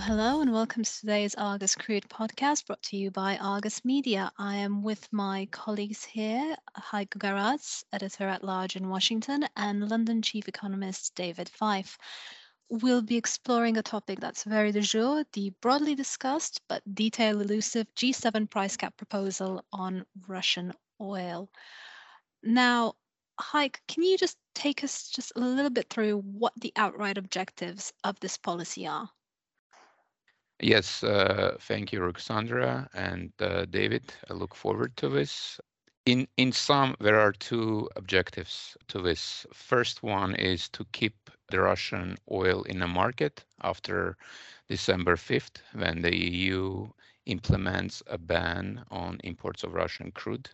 Hello, and welcome to today's Argus Crude podcast brought to you by Argus Media. I am with my colleagues here, Haik Gugarats, editor at large in Washington, and London chief economist David Fyfe. We'll be exploring a topic that's very de jour, the broadly discussed but detail elusive G7 price cap proposal on Russian oil. Now, Haik, can you just take us just a little bit through what the outright objectives of this policy are? Yes, uh, thank you, Ruxandra and uh, David. I look forward to this. In in sum, there are two objectives to this. First one is to keep the Russian oil in the market after December 5th, when the EU implements a ban on imports of Russian crude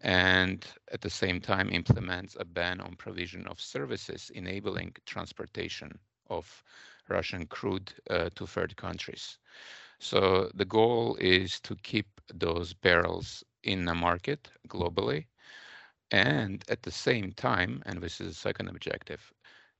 and at the same time implements a ban on provision of services enabling transportation of Russian crude uh, to third countries. So the goal is to keep those barrels in the market globally, and at the same time, and this is the second objective,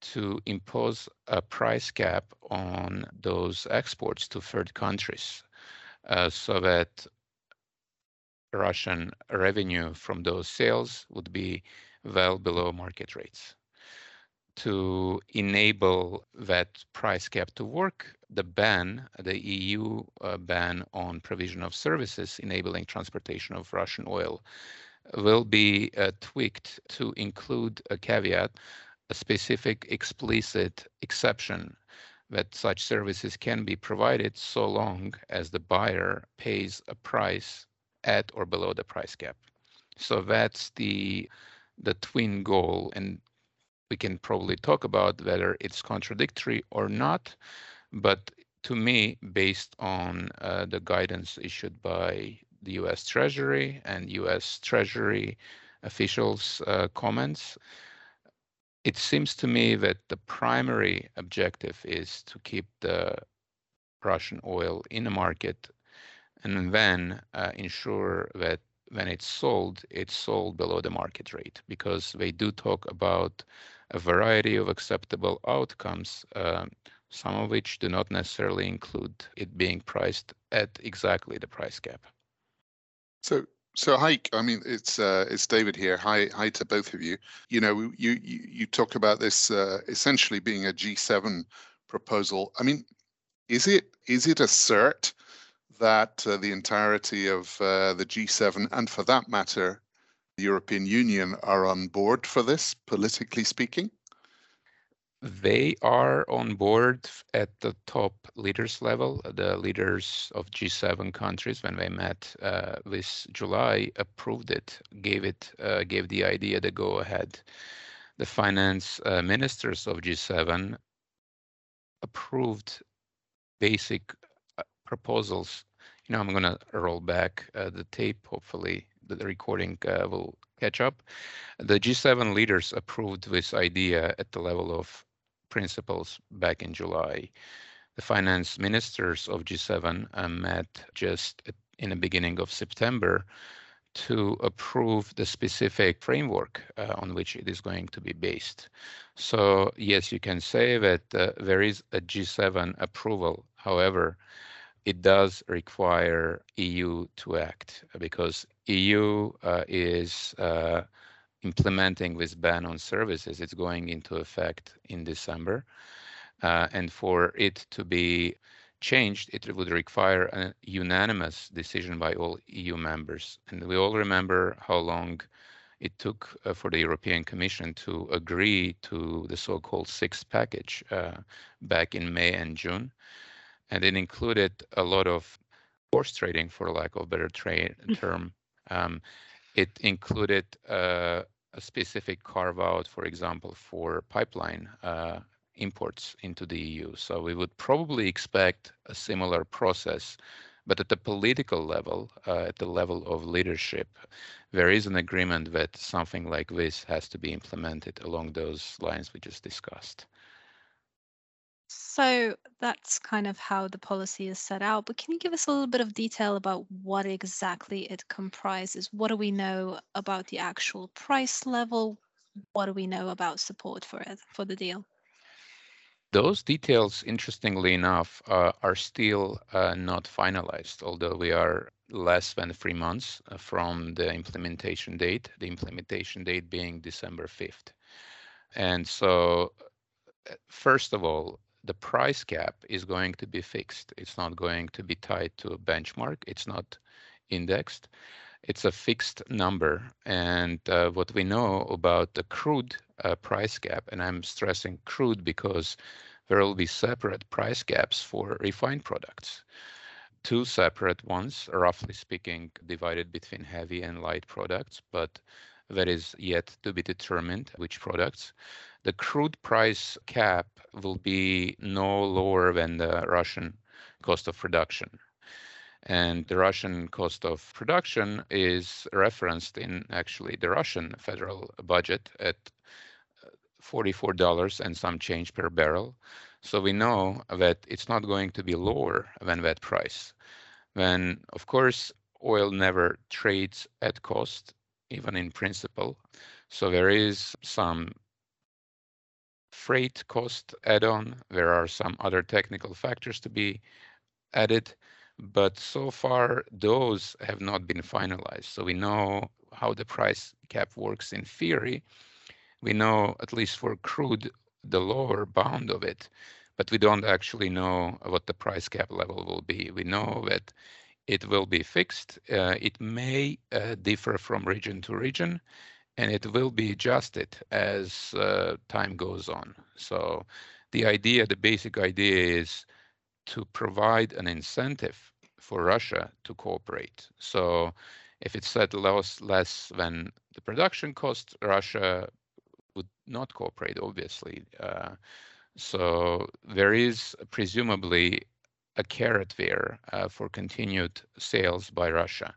to impose a price cap on those exports to third countries uh, so that Russian revenue from those sales would be well below market rates to enable that price cap to work, the ban, the EU uh, ban on provision of services enabling transportation of Russian oil, will be uh, tweaked to include a caveat, a specific explicit exception that such services can be provided so long as the buyer pays a price at or below the price cap. So that's the the twin goal and we can probably talk about whether it's contradictory or not. But to me, based on uh, the guidance issued by the US Treasury and US Treasury officials' uh, comments, it seems to me that the primary objective is to keep the Russian oil in the market and then uh, ensure that when it's sold, it's sold below the market rate because they do talk about a variety of acceptable outcomes, uh, some of which do not necessarily include it being priced at exactly the price cap. So, so hi, I mean, it's uh, it's David here. Hi, hi to both of you. You know, you you, you talk about this uh, essentially being a G7 proposal. I mean, is it is it a cert that uh, the entirety of uh, the G7 and, for that matter, the European Union are on board for this, politically speaking? They are on board at the top leaders level. The leaders of G7 countries, when they met uh, this July, approved it, gave it, uh, gave the idea the go ahead. The finance uh, ministers of G7 approved basic uh, proposals. You know, I'm going to roll back uh, the tape, hopefully, the recording uh, will catch up. The G7 leaders approved this idea at the level of principles back in July. The finance ministers of G7 uh, met just in the beginning of September to approve the specific framework uh, on which it is going to be based. So yes, you can say that uh, there is a G7 approval. However, it does require EU to act because EU uh, is uh, implementing this ban on services. It's going into effect in December. Uh, and for it to be changed, it would require a unanimous decision by all EU members. And we all remember how long it took uh, for the European Commission to agree to the so-called sixth package uh, back in May and June and it included a lot of horse trading, for lack of a better tra- mm. term. Um, it included uh, a specific carve out, for example, for pipeline uh, imports into the EU. So we would probably expect a similar process. But at the political level, uh, at the level of leadership, there is an agreement that something like this has to be implemented along those lines we just discussed. So that's kind of how the policy is set out. But can you give us a little bit of detail about what exactly it comprises? What do we know about the actual price level? What do we know about support for it, for the deal? Those details, interestingly enough, uh, are still uh, not finalized, although we are less than three months uh, from the implementation date, the implementation date being December 5th. And so, uh, first of all, the price cap is going to be fixed. It's not going to be tied to a benchmark. It's not indexed. It's a fixed number. And uh, what we know about the crude uh, price cap, and I'm stressing crude because there will be separate price caps for refined products. Two separate ones, roughly speaking, divided between heavy and light products, but that is yet to be determined which products. The crude price cap will be no lower than the Russian cost of production. And the Russian cost of production is referenced in actually the Russian federal budget at uh, $44 and some change per barrel. So we know that it's not going to be lower than that price. When, of course, oil never trades at cost, even in principle. So there is some freight cost add-on. There are some other technical factors to be added, but so far those have not been finalized. So we know how the price cap works in theory, we know, at least for crude, the lower bound of it, but we don't actually know what the price cap level will be. We know that it will be fixed. Uh, it may uh, differ from region to region, and it will be adjusted as uh, time goes on. So the idea, the basic idea is to provide an incentive for Russia to cooperate. So if it's set less, less than the production cost, Russia would not cooperate, obviously. Uh, so there is presumably a carrot there uh, for continued sales by Russia.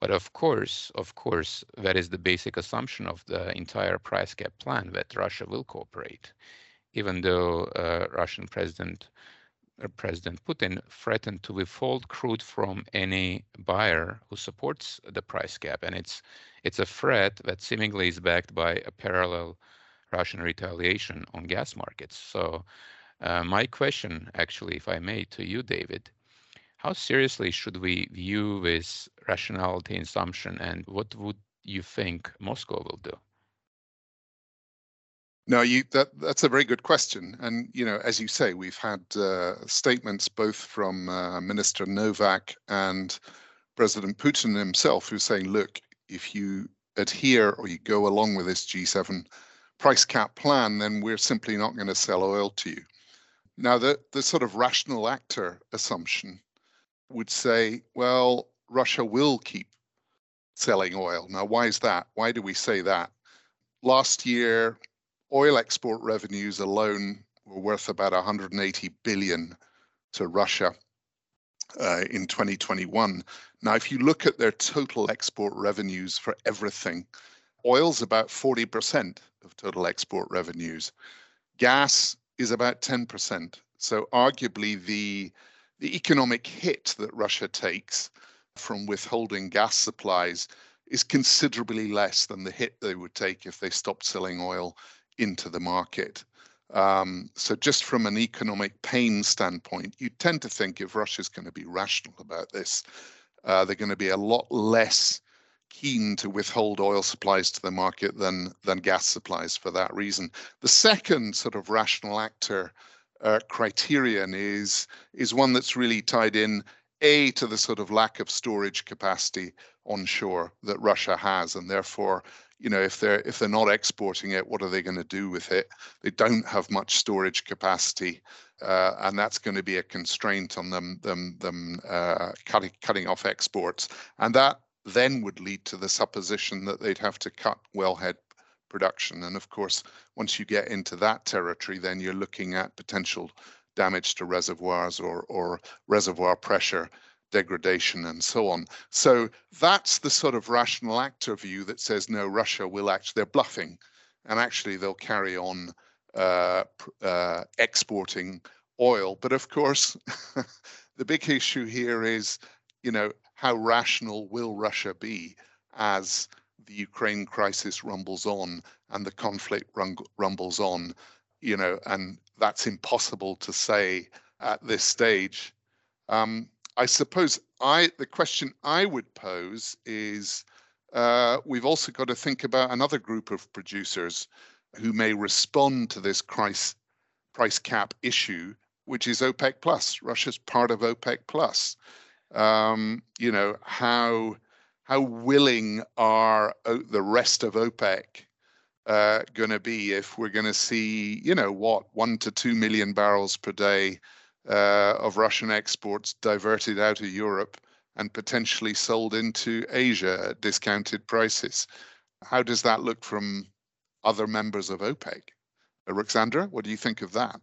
But of course, of course, that is the basic assumption of the entire price cap plan that Russia will cooperate, even though uh, Russian President uh, President Putin threatened to withhold crude from any buyer who supports the price cap, and it's it's a threat that seemingly is backed by a parallel Russian retaliation on gas markets. So, uh, my question, actually, if I may, to you, David, how seriously should we view this rationality assumption, and what would you think Moscow will do? No, you that that's a very good question, and you know, as you say, we've had uh, statements both from uh, Minister Novak and President Putin himself, who's saying, "Look, if you adhere or you go along with this G7 price cap plan, then we're simply not going to sell oil to you. Now, the, the sort of rational actor assumption would say, well, Russia will keep selling oil. Now, why is that? Why do we say that? Last year, oil export revenues alone were worth about 180 billion to Russia uh, in 2021. Now, if you look at their total export revenues for everything, oil's about 40% of total export revenues. Gas is about 10%. So arguably the the economic hit that Russia takes from withholding gas supplies is considerably less than the hit they would take if they stopped selling oil into the market. Um, so just from an economic pain standpoint, you tend to think if Russia's going to be rational about this, uh, they're going to be a lot less keen to withhold oil supplies to the market than than gas supplies for that reason. The second sort of rational actor uh, criterion is is one that's really tied in a to the sort of lack of storage capacity onshore that Russia has, and therefore you know, if they're if they're not exporting it, what are they going to do with it? They don't have much storage capacity, uh, and that's going to be a constraint on them them them uh, cutting cutting off exports, and that then would lead to the supposition that they'd have to cut wellhead production. And of course, once you get into that territory, then you're looking at potential damage to reservoirs or or reservoir pressure degradation and so on. So that's the sort of rational actor view that says, no, Russia will actually, they're bluffing and actually they'll carry on uh, uh, exporting oil. But of course, the big issue here is, you know, how rational will Russia be as the Ukraine crisis rumbles on and the conflict rumbles on? you know, and that's impossible to say at this stage. Um, I suppose I the question I would pose is uh, we've also got to think about another group of producers who may respond to this price price cap issue, which is OPEC plus. Russia's part of OPEC plus. Um, you know how how willing are the rest of OPEC uh, going to be if we're going to see, you know, what one to two million barrels per day uh, of Russian exports diverted out of Europe and potentially sold into Asia at discounted prices. How does that look from other members of OPEC? Uh, Ruxandra, what do you think of that?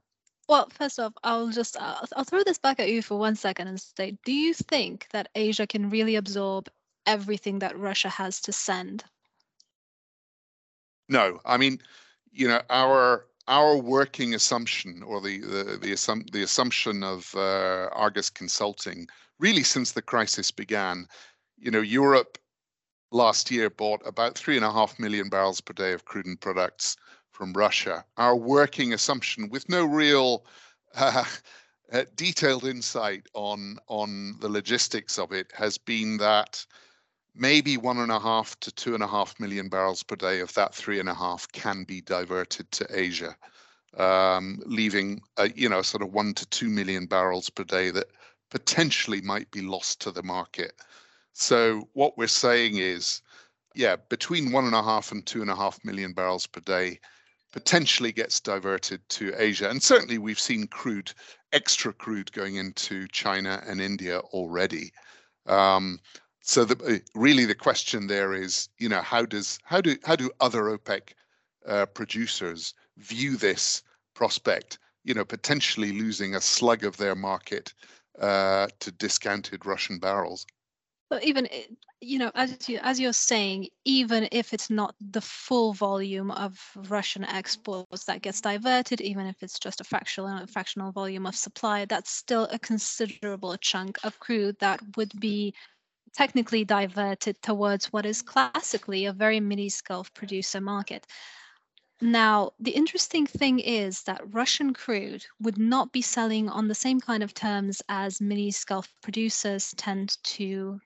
Well, first off, I'll just uh, I'll throw this back at you for one second and say, do you think that Asia can really absorb everything that Russia has to send? No, I mean, you know, our our working assumption or the the the, assum- the assumption of uh, Argus Consulting really since the crisis began, you know, Europe last year bought about three and a half million barrels per day of crude and products from Russia. Our working assumption, with no real uh, uh, detailed insight on on the logistics of it, has been that maybe one and a half to two and a half million barrels per day of that three and a half can be diverted to Asia, um, leaving you know sort of one to two million barrels per day that potentially might be lost to the market. So what we're saying is, yeah, between one and a half and two and a half million barrels per day potentially gets diverted to Asia. And certainly we've seen crude, extra crude going into China and India already. Um, so the, uh, really the question there is, you know, how does how do how do other OPEC uh, producers view this prospect? You know, potentially losing a slug of their market uh, to discounted Russian barrels. But even eh, you know, as you as you're saying, even if it's not the full volume of Russian exports that gets diverted, even if it's just a fractional fractional volume of supply, that's still a considerable chunk of crude that would be technically diverted towards what is classically a very Mideast Gulf producer market. Now, the interesting thing is that Russian crude would not be selling on the same kind of terms as Mideast Gulf producers tend to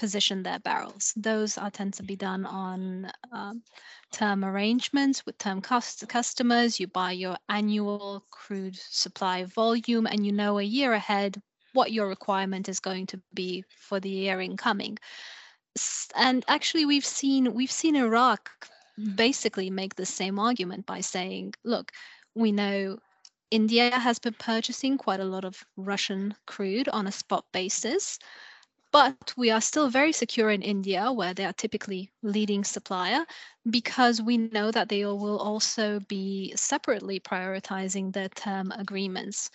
position their barrels. Those are tend to be done on um, term arrangements with term cost customers. You buy your annual crude supply volume and you know a year ahead what your requirement is going to be for the year incoming. And actually, we've seen we've seen Iraq basically make the same argument by saying, look, we know India has been purchasing quite a lot of Russian crude on a spot basis, but we are still very secure in India, where they are typically leading supplier, because we know that they will also be separately prioritizing their term agreements.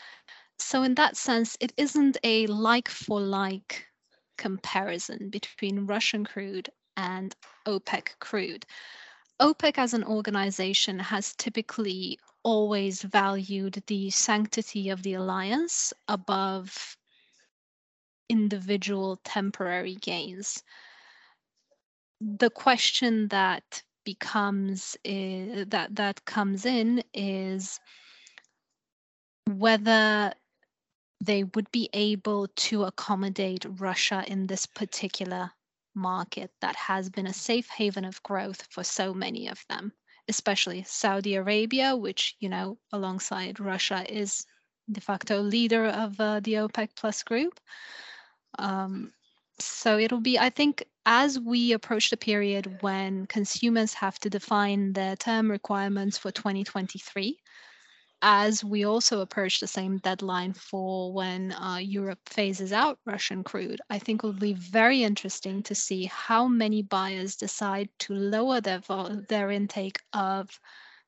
So, in that sense, it isn't a like for like comparison between Russian crude and OPEC crude. OPEC as an organization has typically always valued the sanctity of the alliance above individual temporary gains. The question that becomes uh, that that comes in is whether they would be able to accommodate Russia in this particular market that has been a safe haven of growth for so many of them, especially Saudi Arabia, which, you know, alongside Russia is de facto leader of uh, the OPEC plus group. Um, so it'll be, I think, as we approach the period when consumers have to define their term requirements for 2023, as we also approach the same deadline for when uh, Europe phases out Russian crude, I think it will be very interesting to see how many buyers decide to lower their their intake of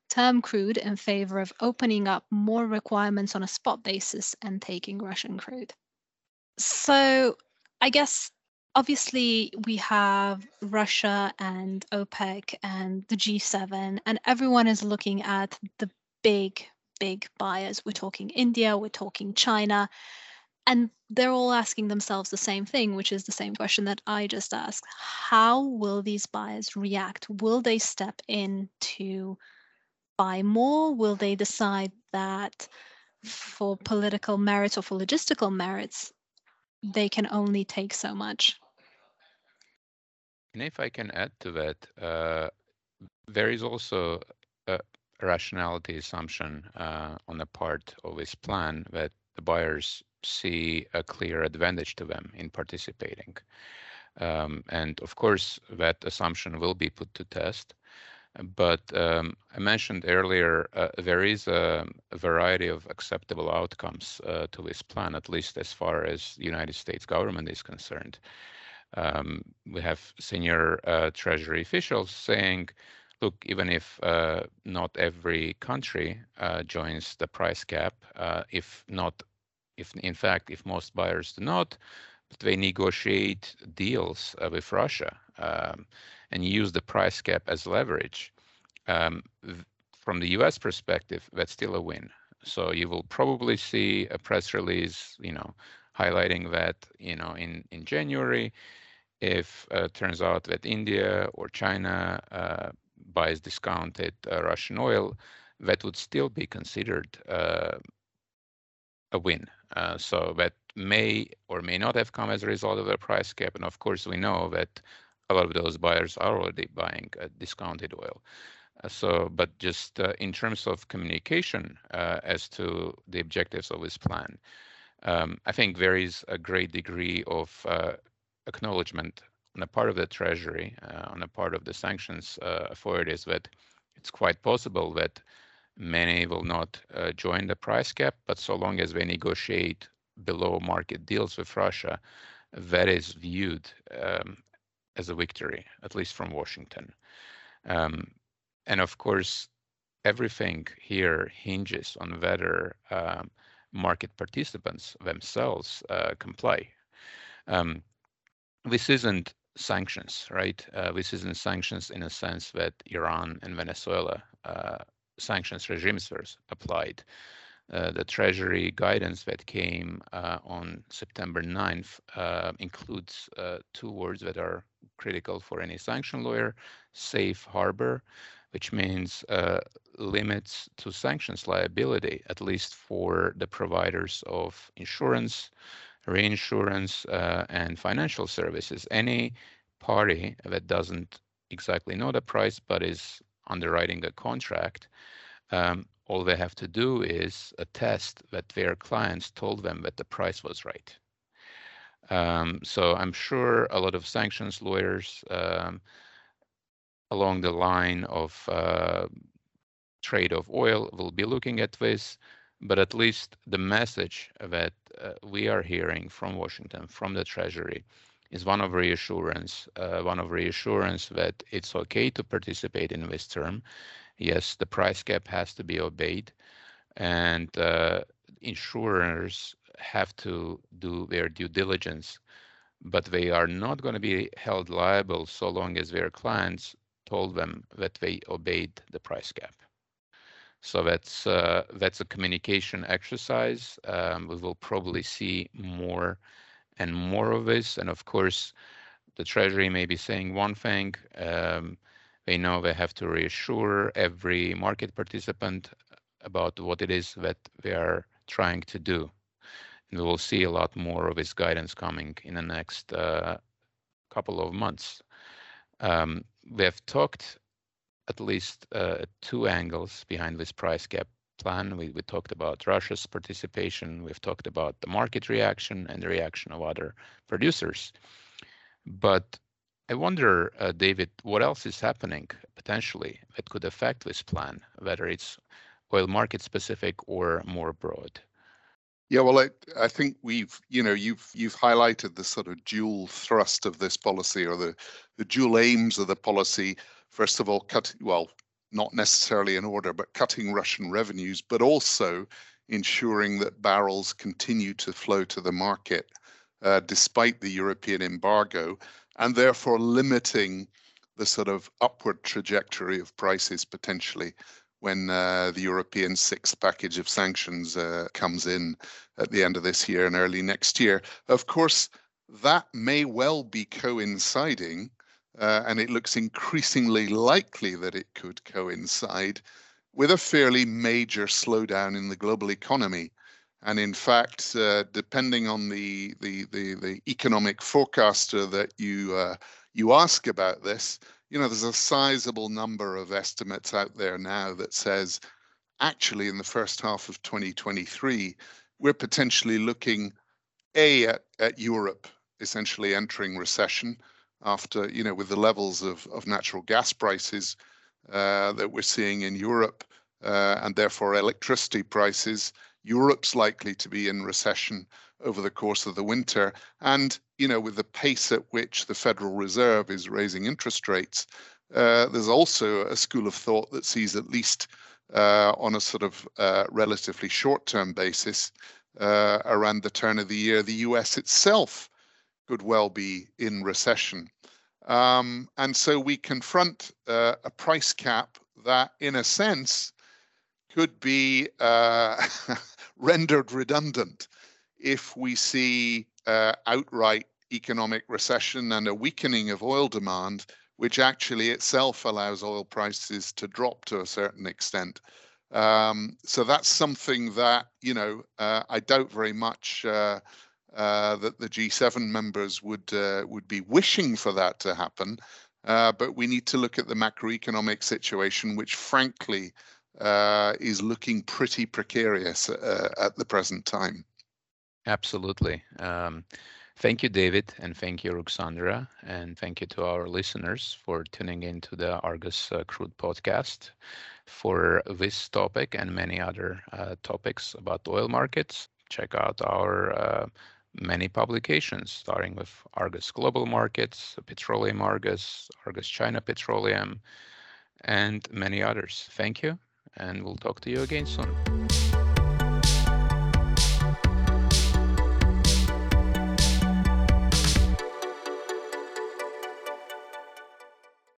term crude in favor of opening up more requirements on a spot basis and taking Russian crude. So I guess obviously we have Russia and OPEC and the G7, and everyone is looking at the big big buyers. We're talking India, we're talking China, and they're all asking themselves the same thing, which is the same question that I just asked. How will these buyers react? Will they step in to buy more? Will they decide that for political merits or for logistical merits, they can only take so much? And if I can add to that, uh, there is also a rationality assumption uh, on the part of this plan that the buyers see a clear advantage to them in participating. Um, and of course, that assumption will be put to test. But um, I mentioned earlier, uh, there is a, a, variety of acceptable outcomes uh, to this plan, at least as far as the United States government is concerned. Um, we have senior uh, Treasury officials saying, look, even if uh, not every country uh, joins the price cap, uh, if not, if in fact, if most buyers do not, but they negotiate deals with Russia. Um, and use the price cap as leverage, um, from the US perspective, that's still a win. So you will probably see a press release, you know, highlighting that, you know, in, in January, if uh, turns out that India or China uh, buys discounted uh, Russian oil, that would still be considered uh, a win. Uh, so that may or may not have come as a result of the price cap. And of course, we know that of those buyers are already buying discounted oil. Uh, so, but just uh, in terms of communication uh, as to the objectives of this plan, um, I think there is a great degree of acknowledgement on the part of the Treasury, on the part of the sanctions authorities, that it's quite possible that many will not join the price cap, but so long as they negotiate below market deals with Russia, that is viewed um, as a victory, at least from Washington. Um, and of course, everything here hinges on whether um, market participants themselves uh, comply. Um, this isn't sanctions, right? Uh, this isn't sanctions in a sense that Iran and Venezuela uh, sanctions regimes were applied. Uh, the Treasury guidance that came uh, on September 9th uh, includes uh, two words that are critical for any sanction lawyer, safe harbor, which means uh, limits to sanctions liability, at least for the providers of insurance, reinsurance, and financial services. Any party that doesn't exactly know the price but is underwriting a contract um, all they have to do is attest that their clients told them that the price was right. Um, so I'm sure a lot of sanctions lawyers um, along the line of uh, trade of oil will be looking at this, but at least the message that uh, we are hearing from Washington, from the Treasury, is one of reassurance, uh, one of reassurance that it's okay to participate in this term, yes, the price cap has to be obeyed, and uh, insurers have to do their due diligence, but they are not going to be held liable so long as their clients told them that they obeyed the price cap. So that's uh, that's a communication exercise. Um, we will probably see more and more of this, and of course, the Treasury may be saying one thing. Um, they know they have to reassure every market participant about what it is that they are trying to do. And we will see a lot more of this guidance coming in the next uh, couple of months. Um, we have talked at least uh, two angles behind this price cap plan. We, we talked about Russia's participation. We've talked about the market reaction and the reaction of other producers. But I wonder, uh, David, what else is happening potentially that could affect this plan, whether it's oil market specific or more broad? Yeah, well, I, I think we've, you know, you've you've highlighted the sort of dual thrust of this policy or the the dual aims of the policy. First of all, cut well, not necessarily in order, but cutting Russian revenues, but also ensuring that barrels continue to flow to the market uh, despite the European embargo and therefore limiting the sort of upward trajectory of prices potentially when uh, the European sixth package of sanctions uh, comes in at the end of this year and early next year. Of course, that may well be coinciding, uh, and it looks increasingly likely that it could coincide with a fairly major slowdown in the global economy. And in fact, uh, depending on the, the, the, the, economic forecaster that you, uh, you ask about this, you know, there's a sizable number of estimates out there now that says actually in the first half of 2023, we're potentially looking a at, at Europe essentially entering recession after, you know, with the levels of, of natural gas prices uh, that we're seeing in Europe uh, and therefore electricity prices. Europe's likely to be in recession over the course of the winter. And, you know, with the pace at which the Federal Reserve is raising interest rates, uh, there's also a school of thought that sees at least uh, on a sort of uh, relatively short-term basis uh, around the turn of the year, the US itself could well be in recession. Um, and so we confront uh, a price cap that, in a sense, could be uh, rendered redundant if we see uh, outright economic recession and a weakening of oil demand, which actually itself allows oil prices to drop to a certain extent. Um, so that's something that you know uh, I doubt very much uh, uh, that the G7 members would uh, would be wishing for that to happen. But we need to look at the macroeconomic situation, which frankly uh, is looking pretty precarious at the present time. Absolutely. Um, Thank you, David, and thank you, Ruxandra, and thank you to our listeners for tuning into the Argus uh, Crude podcast for this topic and many other uh, topics about oil markets. Check out our uh, many publications, starting with Argus Global Markets, Petroleum Argus, Argus China Petroleum, and many others. Thank you, and we'll talk to you again soon.